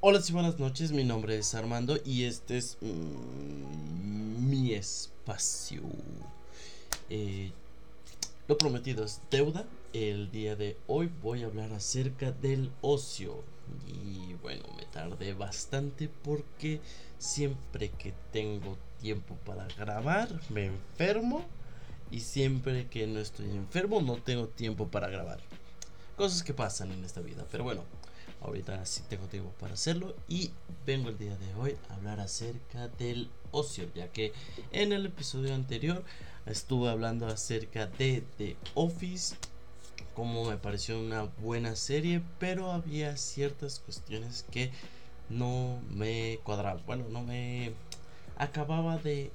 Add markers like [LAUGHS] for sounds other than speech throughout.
Hola y buenas noches, mi nombre es Armando y este es mm, mi espacio. Eh, lo prometido es deuda. El día de hoy voy a hablar acerca del ocio. Y bueno, me tardé bastante porque siempre que tengo tiempo para grabar me enfermo. Y siempre que no estoy enfermo no tengo tiempo para grabar. Cosas que pasan en esta vida. Pero bueno, Ahorita sí tengo tiempo para hacerlo y vengo el día de hoy a hablar acerca del ocio, ya que en el episodio anterior estuve hablando acerca de The Office, como me pareció una buena serie, pero había ciertas cuestiones que no me cuadraban, bueno, no me acababa de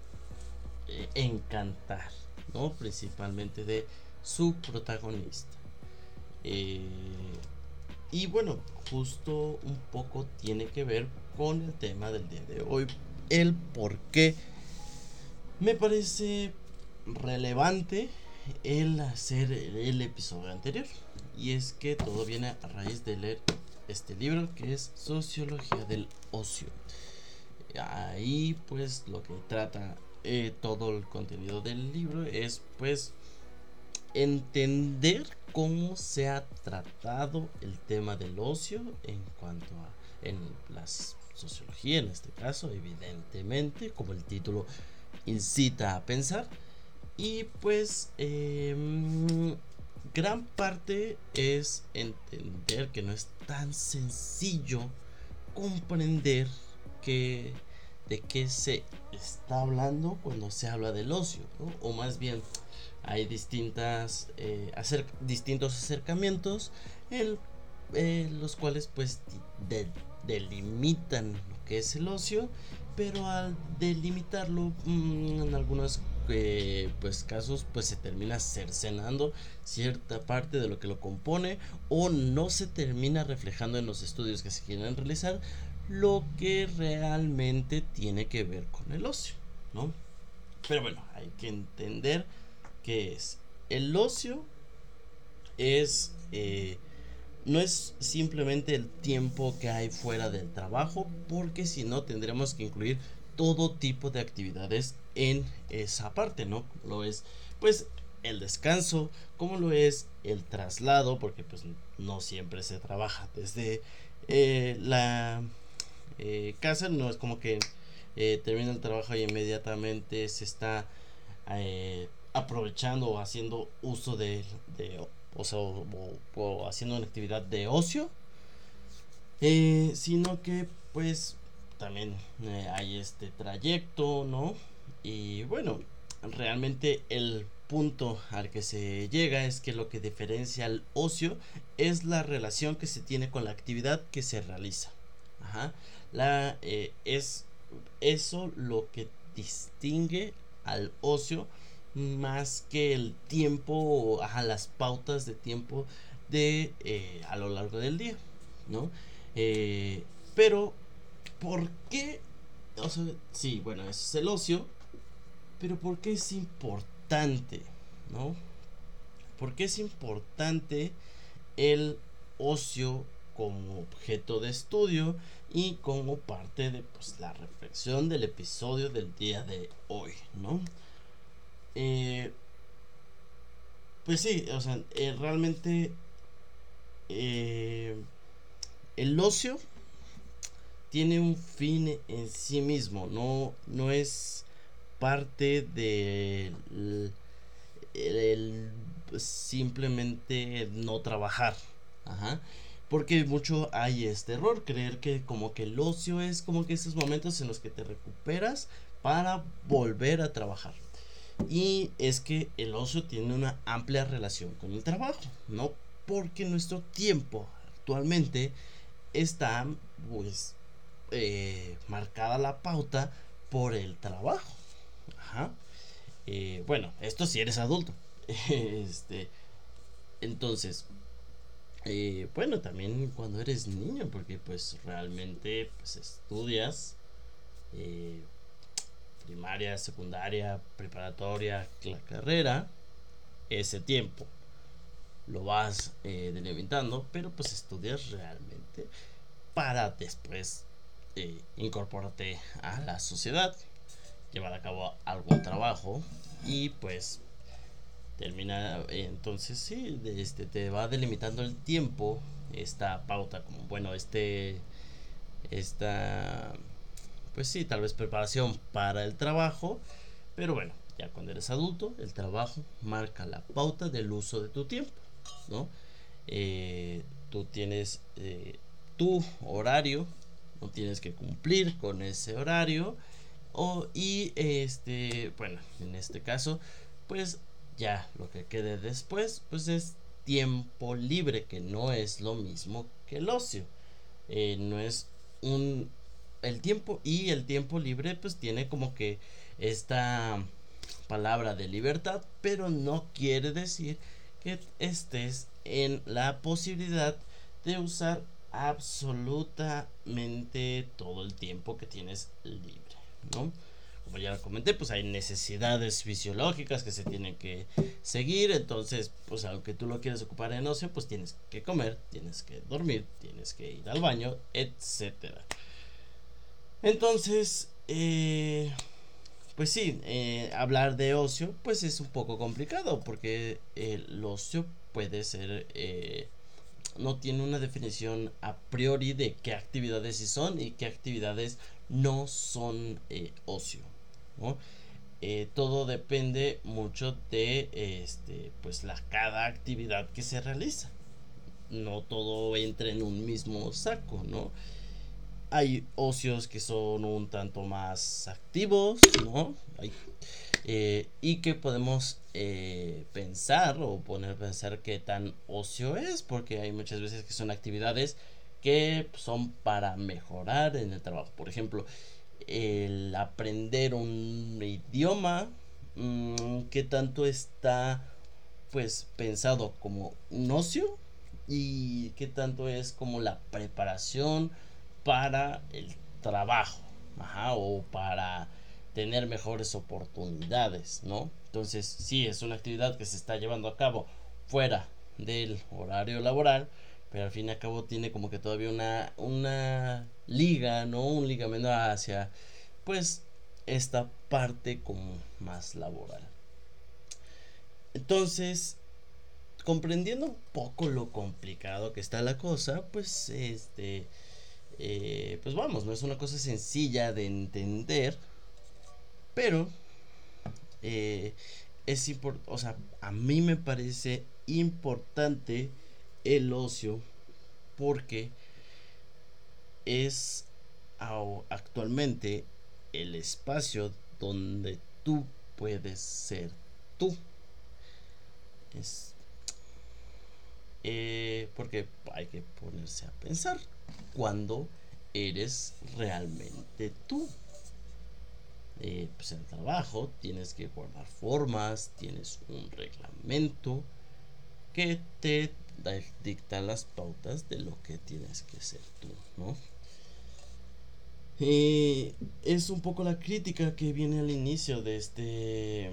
eh, encantar, ¿no? Principalmente de su protagonista. Eh, y bueno, justo un poco tiene que ver con el tema del día de hoy. El por qué me parece relevante el hacer el episodio anterior. Y es que todo viene a raíz de leer este libro que es Sociología del Ocio. Ahí pues lo que trata eh, todo el contenido del libro es pues entender cómo se ha tratado el tema del ocio en cuanto a en la sociología en este caso evidentemente como el título incita a pensar. Y pues em, gran parte es entender que no es tan sencillo comprender que de qué se está hablando cuando se habla del ocio o más bien hay distintas eh, distintos acercamientos en eh, los cuales pues delimitan lo que es el ocio pero al delimitarlo mm, en algunos eh, pues casos pues se termina cercenando cierta parte de lo que lo compone o no se termina reflejando en los estudios que se quieren realizar lo que realmente tiene que ver con el ocio no pero bueno hay que entender ¿Qué es? El ocio es... Eh, no es simplemente el tiempo que hay fuera del trabajo, porque si no tendremos que incluir todo tipo de actividades en esa parte, ¿no? Lo es, pues, el descanso, como lo es el traslado, porque pues no siempre se trabaja desde eh, la eh, casa, no es como que termina el trabajo y inmediatamente se está aprovechando o haciendo uso de, o, sea, o, haciendo una actividad de ocio, eh, sino que pues también eh, hay este trayecto, ¿no? Y bueno, realmente el punto al que se llega es que lo que diferencia al ocio es la relación que se tiene con la actividad que se realiza. Ajá. La, eh, es eso lo que distingue al ocio más que el tiempo, a las pautas de tiempo de eh, a lo largo del día, ¿no? Eh, pero, ¿por qué? O sea, sí, bueno, eso es el ocio, pero ¿por qué es importante, ¿no? ¿Por qué es importante el ocio como objeto de estudio y como parte de pues, la reflexión del episodio del día de hoy, ¿no? Eh, pues sí, o sea, eh, realmente eh, el ocio tiene un fin en sí mismo, no, no es parte de el, simplemente no trabajar. Ajá. Porque mucho hay este error, creer que como que el ocio es como que esos momentos en los que te recuperas para volver a trabajar. Y es que el ocio tiene una amplia relación con el trabajo, ¿no? Porque nuestro tiempo actualmente está, pues, eh, marcada la pauta por el trabajo. Ajá. Eh, bueno, esto si eres adulto. [LAUGHS] este, entonces, eh, bueno, también cuando eres niño, porque pues realmente pues estudias, primaria, secundaria, preparatoria, la carrera, ese tiempo. Lo vas eh, delimitando, pero pues estudias realmente para después eh, incorporarte a la sociedad, llevar a cabo algún trabajo y pues termina entonces sí este te va delimitando el tiempo esta pauta como bueno este esta pues sí tal vez preparación para el trabajo pero bueno ya cuando eres adulto el trabajo marca la pauta del uso de tu tiempo no eh, tú tienes eh, tu horario no tienes que cumplir con ese horario o y este bueno en este caso pues ya lo que quede después pues es tiempo libre que no es lo mismo que el ocio. Eh, no es un el tiempo y el tiempo libre pues tiene como que esta palabra de libertad pero no quiere decir que estés en la posibilidad de usar absolutamente todo el tiempo que tienes libre no como ya comenté, pues hay necesidades fisiológicas que se tienen que seguir. Entonces, pues aunque tú lo quieres ocupar en ocio, pues tienes que comer, tienes que dormir, tienes que ir al baño, etcétera. Entonces, eh, pues sí, eh, hablar de ocio, pues es un poco complicado porque el ocio puede ser... Eh, no tiene una definición a priori de qué actividades sí son y qué actividades no son ocio. Eh, todo depende mucho de este pues la cada actividad que se realiza no todo entra en un mismo saco no hay ocios que son un tanto más activos no eh, y que podemos eh, pensar o poner a pensar qué tan ocio es porque hay muchas veces que son actividades que son para mejorar en el trabajo. Por ejemplo el aprender un idioma, mm, que tanto está pues pensado como un ocio y qué tanto es como la preparación para el trabajo, o para tener mejores oportunidades, ¿no? Entonces, si es una actividad que se está llevando a cabo fuera del horario laboral, pero al fin y al cabo tiene como que todavía una, una liga, ¿no? Un ligamento hacia, pues, esta parte como más laboral. Entonces, comprendiendo un poco lo complicado que está la cosa, pues, este, eh, pues vamos, no es una cosa sencilla de entender, pero eh, es importante, o sea, a mí me parece importante el ocio porque es actualmente el espacio donde tú puedes ser tú. Es eh, porque hay que ponerse a pensar cuando eres realmente tú. Eh, pues en el trabajo tienes que guardar formas, tienes un reglamento que te dicta las pautas de lo que tienes que ser tú, ¿no? Eh, es un poco la crítica que viene al inicio de este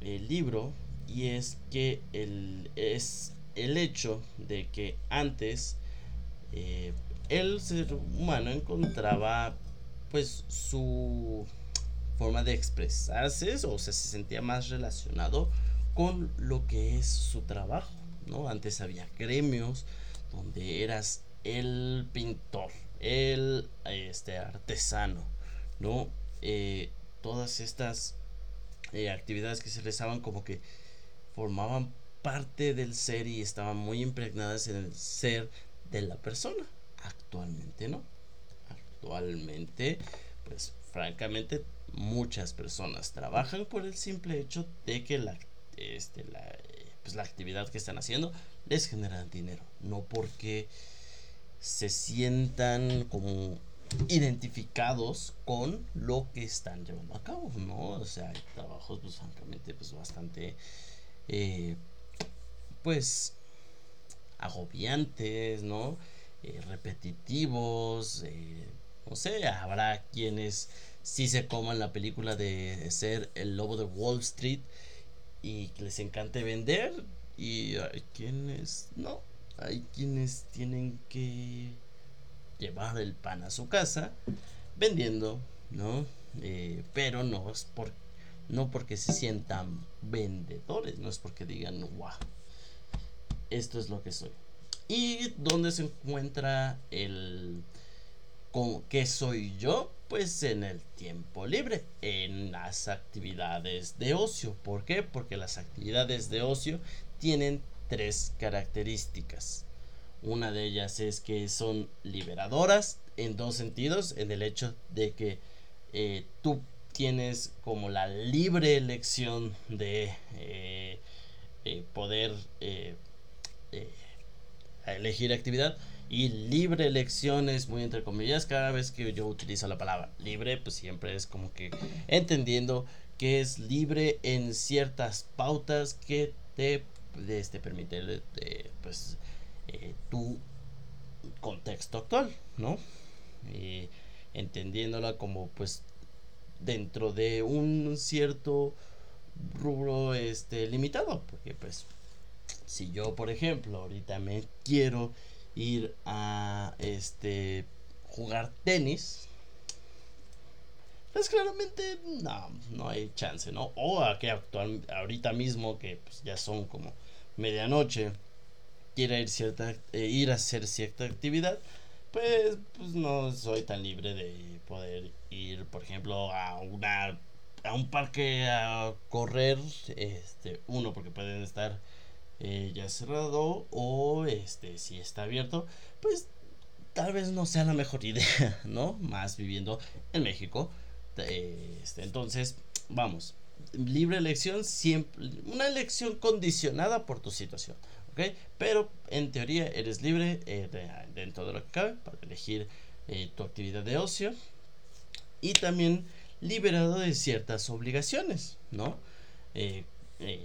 eh, libro y es que el, es el hecho de que antes el ser humano encontraba pues su forma de expresarse o sea se sentía más relacionado con lo que es su trabajo ¿no? Antes había gremios donde eras el pintor, el este, artesano, ¿no? Eh, todas estas eh, actividades que se realizaban como que formaban parte del ser y estaban muy impregnadas en el ser de la persona. Actualmente no. Actualmente, pues francamente, muchas personas trabajan por el simple hecho de que la, este, la, pues, la actividad que están haciendo les genera dinero, no porque se sientan como identificados con lo que están llevando a cabo, ¿no? O sea, hay trabajos, pues, francamente, pues, bastante, eh, pues, agobiantes, ¿no? Eh, repetitivos, eh, no sé, habrá quienes sí se coman la película de ser el lobo de Wall Street y les encante vender y hay quienes no, hay quienes tienen que llevar el pan a su casa vendiendo, ¿no? Eh, pero no es por, no porque se sientan vendedores, no es porque digan, wow, esto es lo que soy. ¿Y dónde se encuentra el con qué soy yo? Pues en el tiempo libre, en las actividades de ocio. ¿Por qué? Porque las actividades de ocio tienen tres características. Una de ellas es que son liberadoras en dos sentidos, en el hecho de que eh, tú tienes como la libre elección de eh, eh, poder elegir actividad y libre elección es muy entre comillas cada vez que yo utilizo la palabra libre pues siempre es como que entendiendo que es libre en ciertas pautas que te este, permite pues eh, tu contexto actual, ¿no? Y entendiéndola como pues dentro de un cierto rubro este limitado, porque pues si yo por ejemplo ahorita me quiero ir a este jugar tenis, pues claramente no, no hay chance, ¿no? O a que actual, ahorita mismo que pues, ya son como medianoche, quiera ir, cierta, eh, ir a hacer cierta actividad, pues, pues no soy tan libre de poder ir, por ejemplo, a una a un parque a correr, este, uno porque pueden estar eh, ya cerrado o este si está abierto, pues tal vez no sea la mejor [LAUGHS] idea, ¿no? Más viviendo en México. Este, entonces, vamos, libre elección siempre, una elección condicionada por tu situación. Pero en teoría eres libre eh, dentro de lo que cabe para elegir eh, tu actividad de ocio y también liberado de ciertas obligaciones, ¿no? Eh,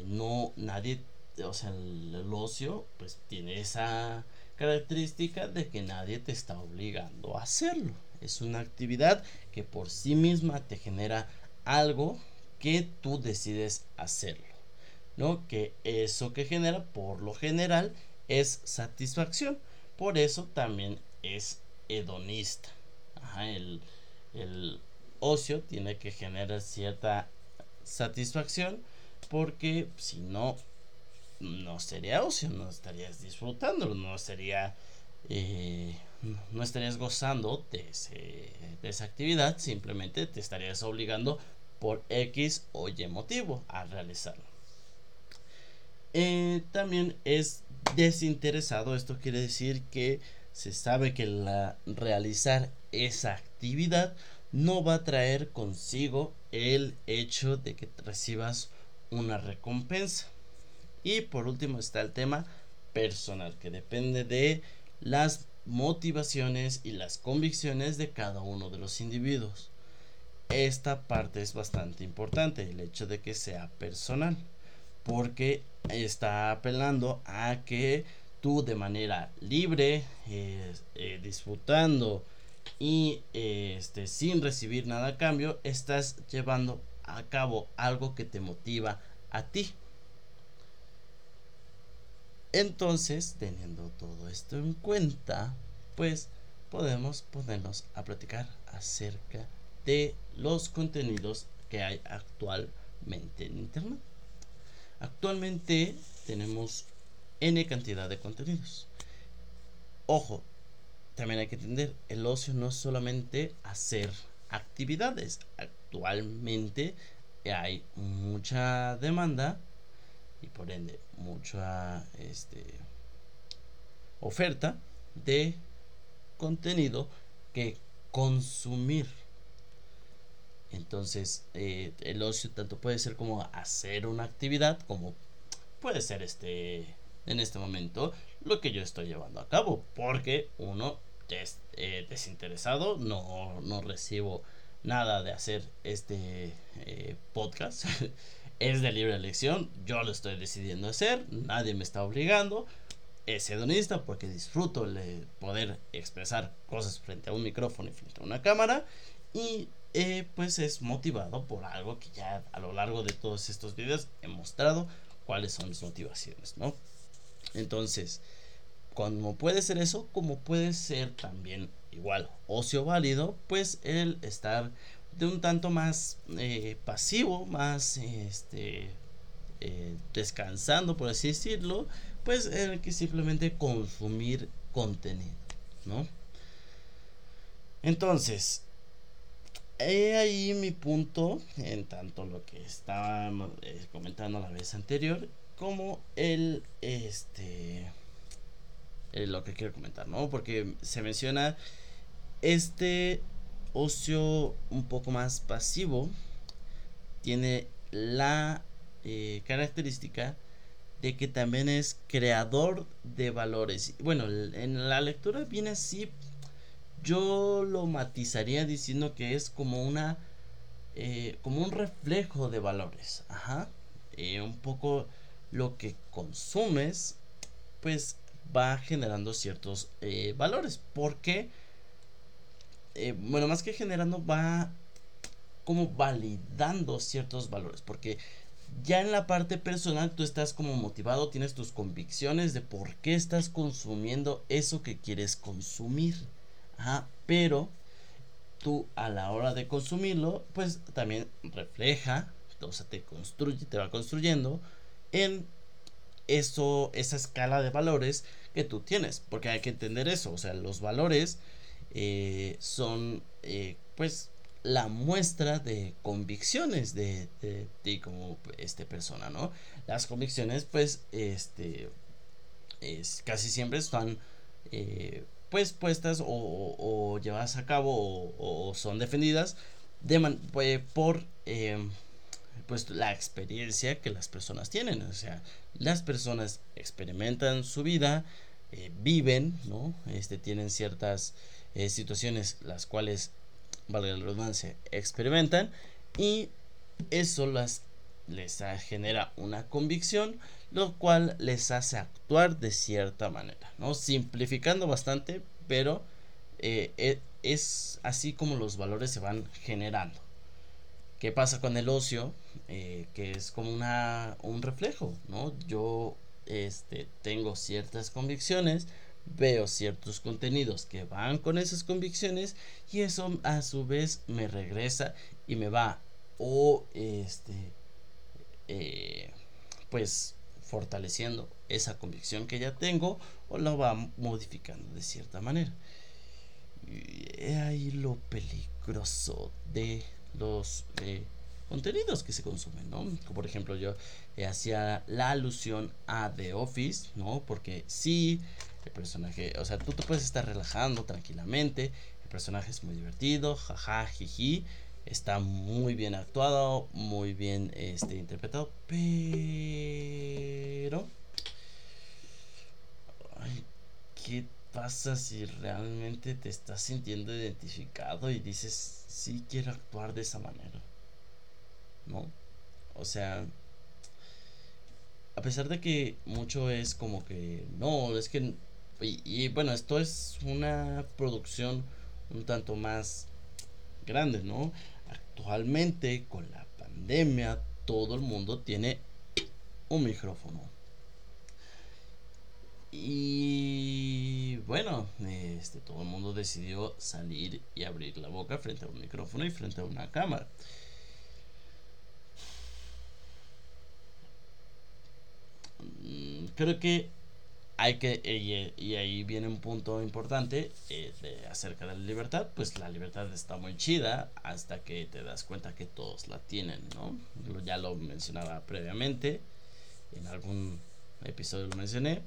no, nadie, o sea, el, ocio pues tiene esa característica de que nadie te está obligando a hacerlo. Es una actividad que por sí misma te genera algo que tú decides hacerlo. ¿no? Que eso que genera por lo general es satisfacción. Por eso también es hedonista. el, el ocio tiene que generar cierta satisfacción porque si no, no sería ocio, no estarías disfrutando, no sería... Eh, no estarías gozando de, de, esa actividad, simplemente te estarías obligando por X o Y motivo a realizarlo. Eh, también es desinteresado. Esto quiere decir que se sabe que la, realizar esa actividad no va a traer consigo el hecho de que recibas una recompensa. Y por último está el tema personal, que depende de las motivaciones y las convicciones de cada uno de los individuos. Esta parte es bastante importante, el hecho de que sea personal porque está apelando a que tú de manera libre, eh, eh, disfrutando y este, sin recibir nada a cambio, estás llevando a cabo algo que te motiva a ti. Entonces, teniendo todo esto en cuenta, pues podemos ponernos a platicar acerca de los contenidos que hay actualmente en Internet. Actualmente tenemos N cantidad de contenidos. Ojo, también hay que entender, el ocio no es solamente hacer actividades. Actualmente hay mucha demanda y por ende mucha este, oferta de contenido que consumir. Entonces, eh, el ocio tanto puede ser como hacer una actividad, como puede ser este, en este momento, lo que yo estoy llevando a cabo. Porque uno es eh, desinteresado, no, no recibo nada de hacer este eh, podcast. [LAUGHS] es de libre elección, yo lo estoy decidiendo hacer, nadie me está obligando. Es hedonista porque disfruto de poder expresar cosas frente a un micrófono y frente a una cámara. Y eh, pues es motivado por algo que ya a lo largo de todos estos videos he mostrado cuáles son mis motivaciones, ¿no? Entonces, como puede ser eso, como puede ser también igual ocio válido, pues el estar de un tanto más eh, pasivo, más este, eh, descansando, por así decirlo, pues el que simplemente consumir contenido, ¿no? Entonces, he ahí mi punto, en tanto lo que estaba eh, comentando la vez anterior, como el, este, lo que quiero comentar, ¿no? Porque se menciona este ocio un poco más pasivo tiene la eh, característica de que también es creador de valores. Bueno, en la lectura viene así, yo lo matizaría diciendo que es como una, eh, como un reflejo de valores. Ajá. Eh, un poco lo que consumes, pues va generando ciertos valores. Porque eh, bueno, más que generando, va como validando ciertos valores. Porque ya en la parte personal tú estás como motivado, tienes tus convicciones de por qué estás consumiendo eso que quieres consumir. pero tú a la hora de consumirlo, pues también refleja, o sea, te construye, te va construyendo en eso, esa escala de valores que tú tienes. Porque hay que entender eso, o sea, los valores eh, son eh, pues la muestra de convicciones de, ti como este persona, ¿no? Las convicciones pues este es, casi siempre están eh, pues puestas o, llevadas a cabo o, son defendidas de pues, por pues la experiencia que las personas tienen o sea las personas experimentan su vida viven no este tienen ciertas eh, situaciones las cuales, valga la redundancia, experimentan y eso las, les genera una convicción, lo cual les hace actuar de cierta manera, ¿no? Simplificando bastante, pero eh, e, es así como los valores se van generando. ¿Qué pasa con el ocio? Eh, que es como una, un reflejo, ¿no? Yo este, tengo ciertas convicciones, veo ciertos contenidos que van con esas convicciones y eso a su vez me regresa y me va o este eh, pues fortaleciendo esa convicción que ya tengo o la va modificando de cierta manera y ahí lo peligroso de los eh, contenidos que se consumen, ¿no? Por ejemplo yo hacía la alusión a The Office, ¿no? Porque sí, el personaje, o sea, tú te puedes estar relajando tranquilamente. El personaje es muy divertido, jaja, jiji. Está muy bien actuado, muy bien este, interpretado, pero... Ay, ¿Qué pasa si realmente te estás sintiendo identificado y dices, sí quiero actuar de esa manera? ¿No? O sea, a pesar de que mucho es como que, no, es que y, bueno, esto es una producción un tanto más grande, ¿no? Actualmente con la pandemia todo el mundo tiene un micrófono. Y bueno, este, todo el mundo decidió salir y abrir la boca frente a un micrófono y frente a una cámara. Mm, creo que hay que, y, ahí viene un punto importante eh, acerca de la libertad, pues la libertad está muy chida hasta que te das cuenta que todos la tienen, ¿no? Ya lo mencionaba previamente, en algún episodio lo mencioné.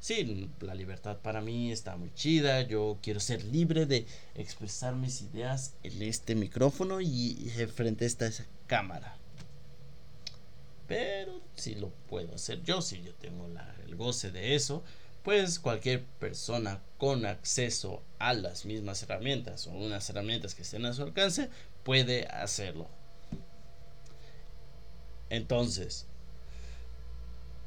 Sí, la libertad para mí está muy chida, yo quiero ser libre de expresar mis ideas en este micrófono y frente a esta cámara. Pero si lo puedo hacer yo, si yo tengo el goce de eso, pues cualquier persona con acceso a las mismas herramientas o unas herramientas que estén a su alcance puede hacerlo. Entonces,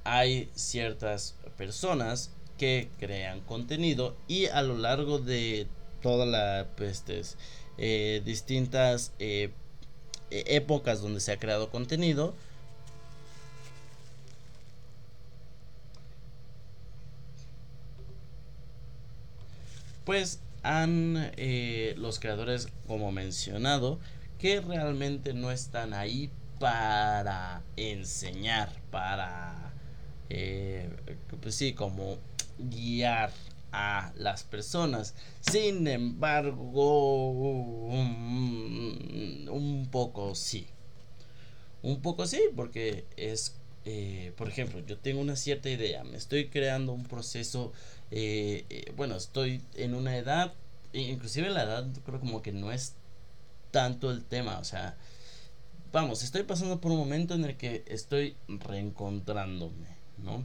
hay ciertas personas que crean contenido y a lo largo de todas las pues, eh, distintas eh, épocas donde se ha creado contenido, pues han eh, los creadores como mencionado que realmente no están ahí para enseñar, para, eh, pues sí, como guiar a las personas. Sin embargo, un, poco sí. Un poco sí, porque es, eh, por ejemplo, yo tengo una cierta idea, me estoy creando un proceso, eh, eh, bueno, estoy en una edad, inclusive la edad creo como que no es tanto el tema, o sea, vamos, estoy pasando por un momento en el que estoy reencontrándome, ¿no?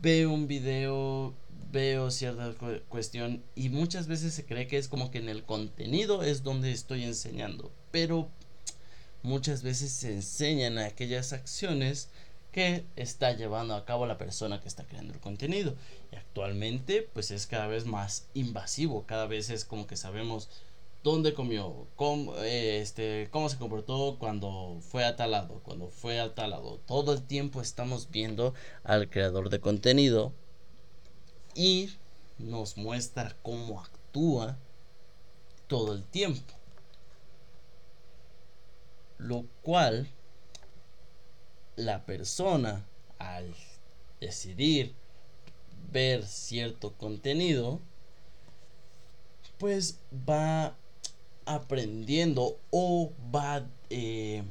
Veo un video veo cierta cuestión y muchas veces se cree que es como que en el contenido es donde estoy enseñando, pero muchas veces se enseñan aquellas acciones que está llevando a cabo la persona que está creando el contenido. Y actualmente pues es cada vez más invasivo, cada vez es como que sabemos dónde comió, cómo, este, cómo se comportó cuando fue a tal lado, cuando fue a tal lado. Todo el tiempo estamos viendo al creador de contenido y nos muestra cómo actúa todo el tiempo. Lo cual la persona al decidir ver cierto contenido pues va aprendiendo o va eh,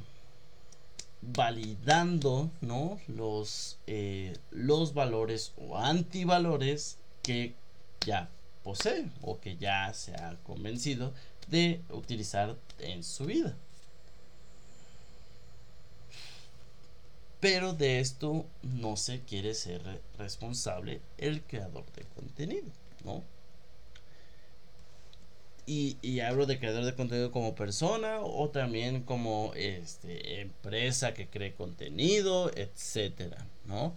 validando ¿no? los, eh, los valores o antivalores que ya posee o que ya se ha convencido de utilizar en su vida. Pero de esto no se quiere ser responsable el creador de contenido, ¿no? Y, hablo de creador de contenido como persona o también como este, empresa que cree contenido, etcétera, ¿no?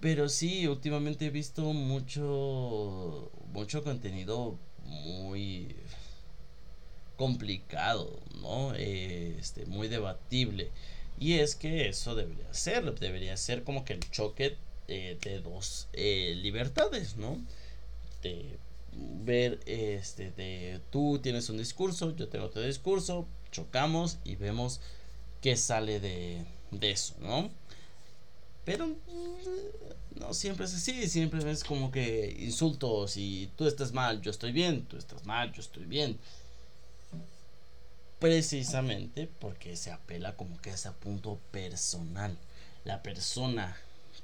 Pero sí, últimamente he visto mucho, mucho contenido muy complicado, ¿no? Este, muy debatible. Y es que eso debería ser, debería ser como que el choque eh, de dos eh, libertades, ¿no? De ver este de tú tienes un discurso, yo tengo otro discurso, chocamos y vemos qué sale de, de eso, ¿no? Pero mm, no siempre es así, siempre es como que insultos y tú estás mal, yo estoy bien, tú estás mal, yo estoy bien. Precisamente porque se apela como que a ese punto personal. La persona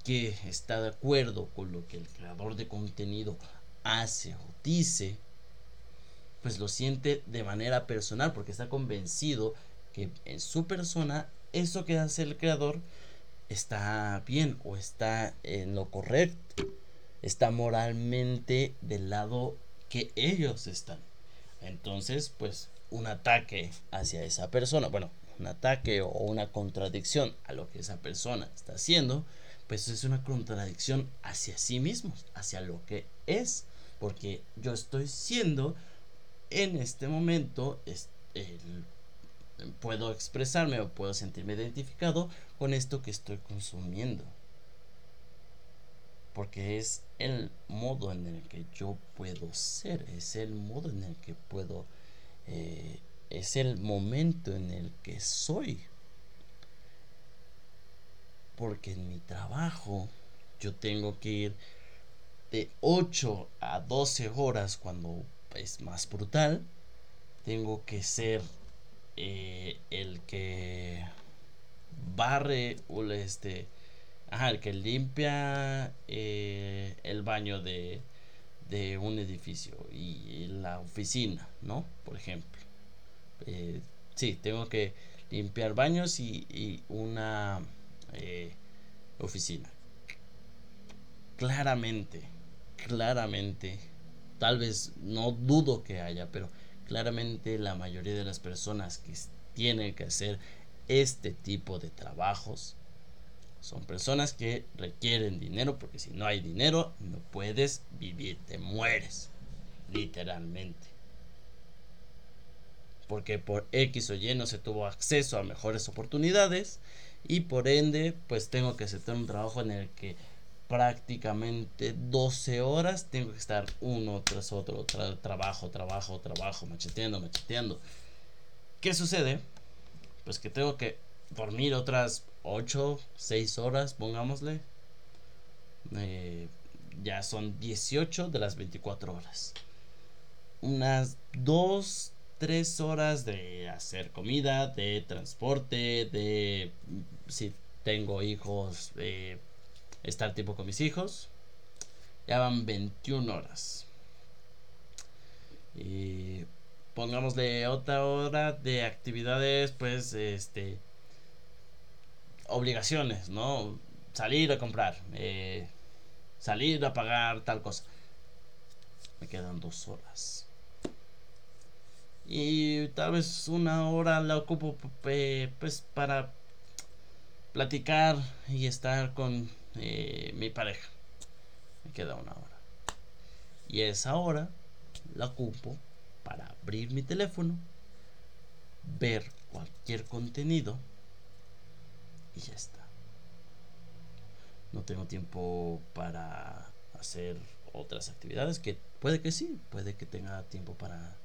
que está de acuerdo con lo que el creador de contenido hace o dice, pues lo siente de manera personal porque está convencido que en su persona eso que hace el creador está bien o está en lo correcto, está moralmente del lado que ellos están. Entonces, pues un ataque hacia esa persona, bueno, un ataque o una contradicción a lo que esa persona está haciendo, pues es una contradicción hacia sí mismos, hacia lo que es porque yo estoy siendo en este momento puedo expresarme o puedo sentirme identificado con esto que estoy consumiendo porque es el modo en el que yo puedo ser es el modo en el que puedo eh, es el momento en el que soy. Porque en mi trabajo yo tengo que ir de 8 a 12 horas cuando es más brutal, tengo que ser eh, el que barre o este ajá, el que limpia eh, el baño de, de un edificio y la oficina, ¿no? Por ejemplo. Eh, sí, tengo que limpiar baños y, y una oficina. Claramente claramente, tal vez no dudo que haya, pero claramente la mayoría de las personas que tienen que hacer este tipo de trabajos son personas que requieren dinero porque si no hay dinero no puedes vivir, te mueres, literalmente. Porque por X o Y no se tuvo acceso a mejores oportunidades y por ende pues tengo que aceptar un trabajo en el que prácticamente 12 horas tengo que estar uno tras otro, trabajo, trabajo, trabajo, macheteando, macheteando. ¿Qué sucede? Pues que tengo que dormir otras 8, 6 horas, pongámosle. Eh, ya son 18 de las 24 horas. Unas 2, 3 horas de hacer comida, de transporte, de si tengo hijos, eh, estar tiempo con mis hijos. Ya van 21 horas. Y pongámosle otra hora de actividades, pues, este, obligaciones, ¿no? Salir a comprar, eh, salir a pagar tal cosa. Me quedan dos horas. Y tal vez una hora la ocupo pues para platicar y estar con eh, mi pareja. Me queda una hora. Y esa hora la ocupo para abrir mi teléfono, ver cualquier contenido y ya está. No tengo tiempo para hacer otras actividades que puede que sí, puede que tenga tiempo para...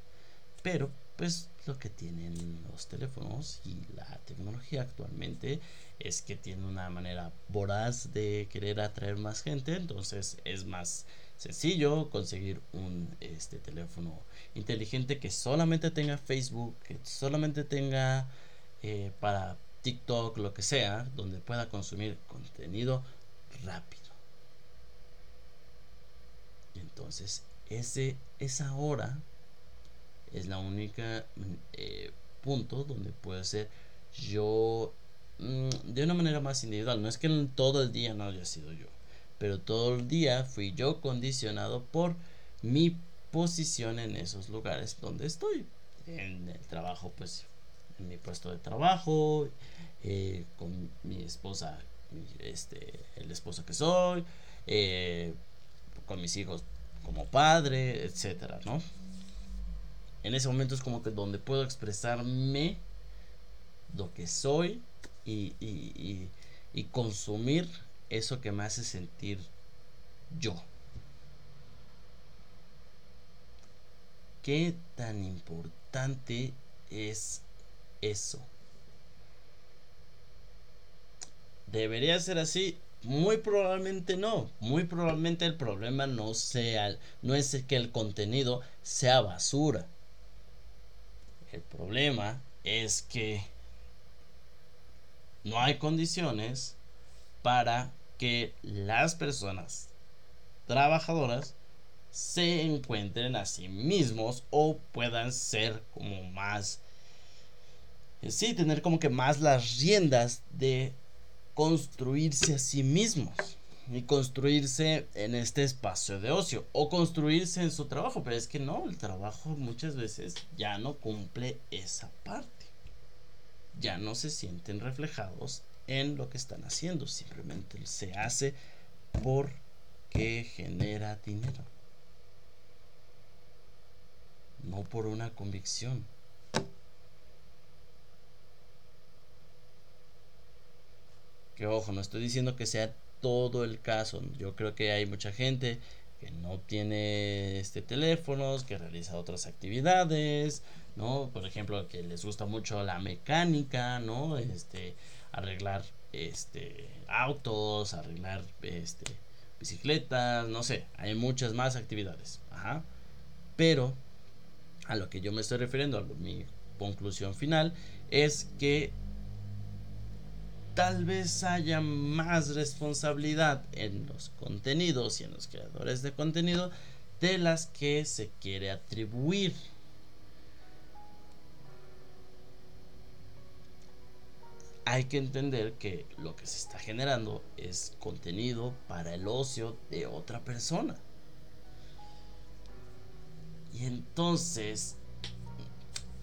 Pero pues lo que tienen los teléfonos y la tecnología actualmente es que tiene una manera voraz de querer atraer más gente, entonces es más sencillo conseguir un este teléfono inteligente que solamente tenga Facebook, que solamente tenga eh, para TikTok, lo que sea, donde pueda consumir contenido rápido. Entonces ese, esa hora es la única eh, punto donde puede ser yo mm, de una manera más individual. No es que todo el día no haya sido yo, pero todo el día fui yo condicionado por mi posición en esos lugares donde estoy. En el trabajo, pues mi puesto de trabajo, eh, con mi esposa, este, el esposo que soy, eh, con mis hijos como padre, etcétera, ¿no? En ese momento es como que donde puedo expresarme lo que soy y, y consumir eso que me hace sentir yo. ¿Qué tan importante es eso? ¿Debería ser así? Muy probablemente no. Muy probablemente el problema no sea, no es que el contenido sea basura. El problema es que no hay condiciones para que las personas trabajadoras se encuentren a sí mismos o puedan ser como más sí tener como que más las riendas de construirse a sí mismos y construirse en este espacio de ocio o construirse en su trabajo, pero es que no, el trabajo muchas veces ya no cumple esa parte. Ya no se sienten reflejados en lo que están haciendo, simplemente se hace porque genera dinero. No por una convicción. Que ojo, no estoy diciendo que sea todo el caso. Yo creo que hay mucha gente que no tiene este teléfonos, que realiza otras actividades, ¿no? Por ejemplo, que les gusta mucho la mecánica, ¿no? Este arreglar este autos, arreglar este bicicletas, no sé, hay muchas más actividades, ajá. Pero a lo que yo me estoy refiriendo, a mi conclusión final es que tal vez haya más responsabilidad en los contenidos y en los creadores de contenido de las que se quiere atribuir. Hay que entender que lo que se está generando es contenido para el ocio de otra persona. Y entonces,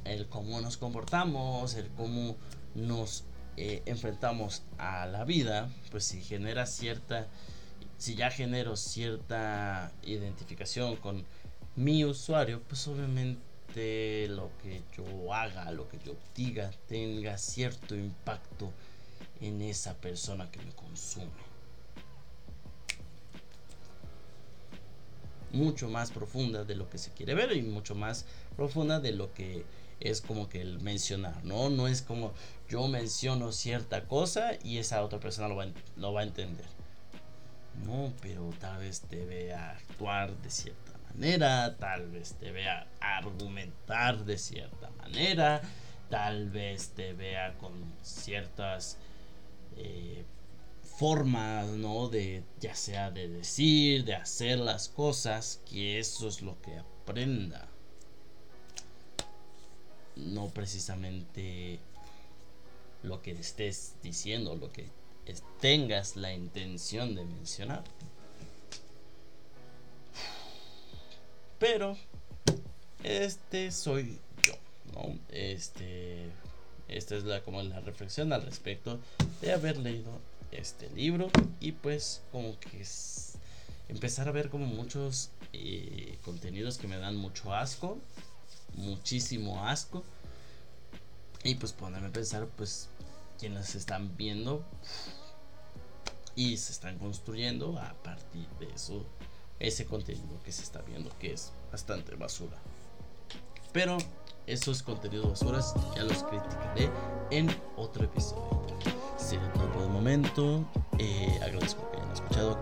el cómo nos comportamos, el cómo nos eh, enfrentamos a la vida, pues si genera cierta, si ya genero cierta identificación con mi usuario, pues obviamente lo que yo haga, lo que yo diga, tenga cierto impacto en esa persona que me consume. mucho más profunda de lo que se quiere ver y mucho más profunda de lo que es como que el mencionar, ¿no? No es como yo menciono cierta cosa y esa otra persona lo va, lo va a entender. No, pero tal vez debe actuar de cierta manera, tal vez debe argumentar de cierta manera, tal vez te vea con ciertas eh, formas, ¿no? De ya sea de decir, de hacer las cosas, que eso es lo que aprenda. No precisamente lo que estés diciendo, lo que tengas la intención de mencionar. Pero este soy yo, ¿no? Este esta es la como la reflexión al respecto de haber leído este libro y pues como que es empezar a ver como muchos eh, contenidos que me dan mucho asco, muchísimo asco. Y pues ponerme a pensar pues quienes están viendo y se están construyendo a partir de eso ese contenido que se está viendo que es bastante basura. Pero esos contenidos basuras ya los criticaré en otro episodio. Si todo por el momento. Eh, agradezco que hayan escuchado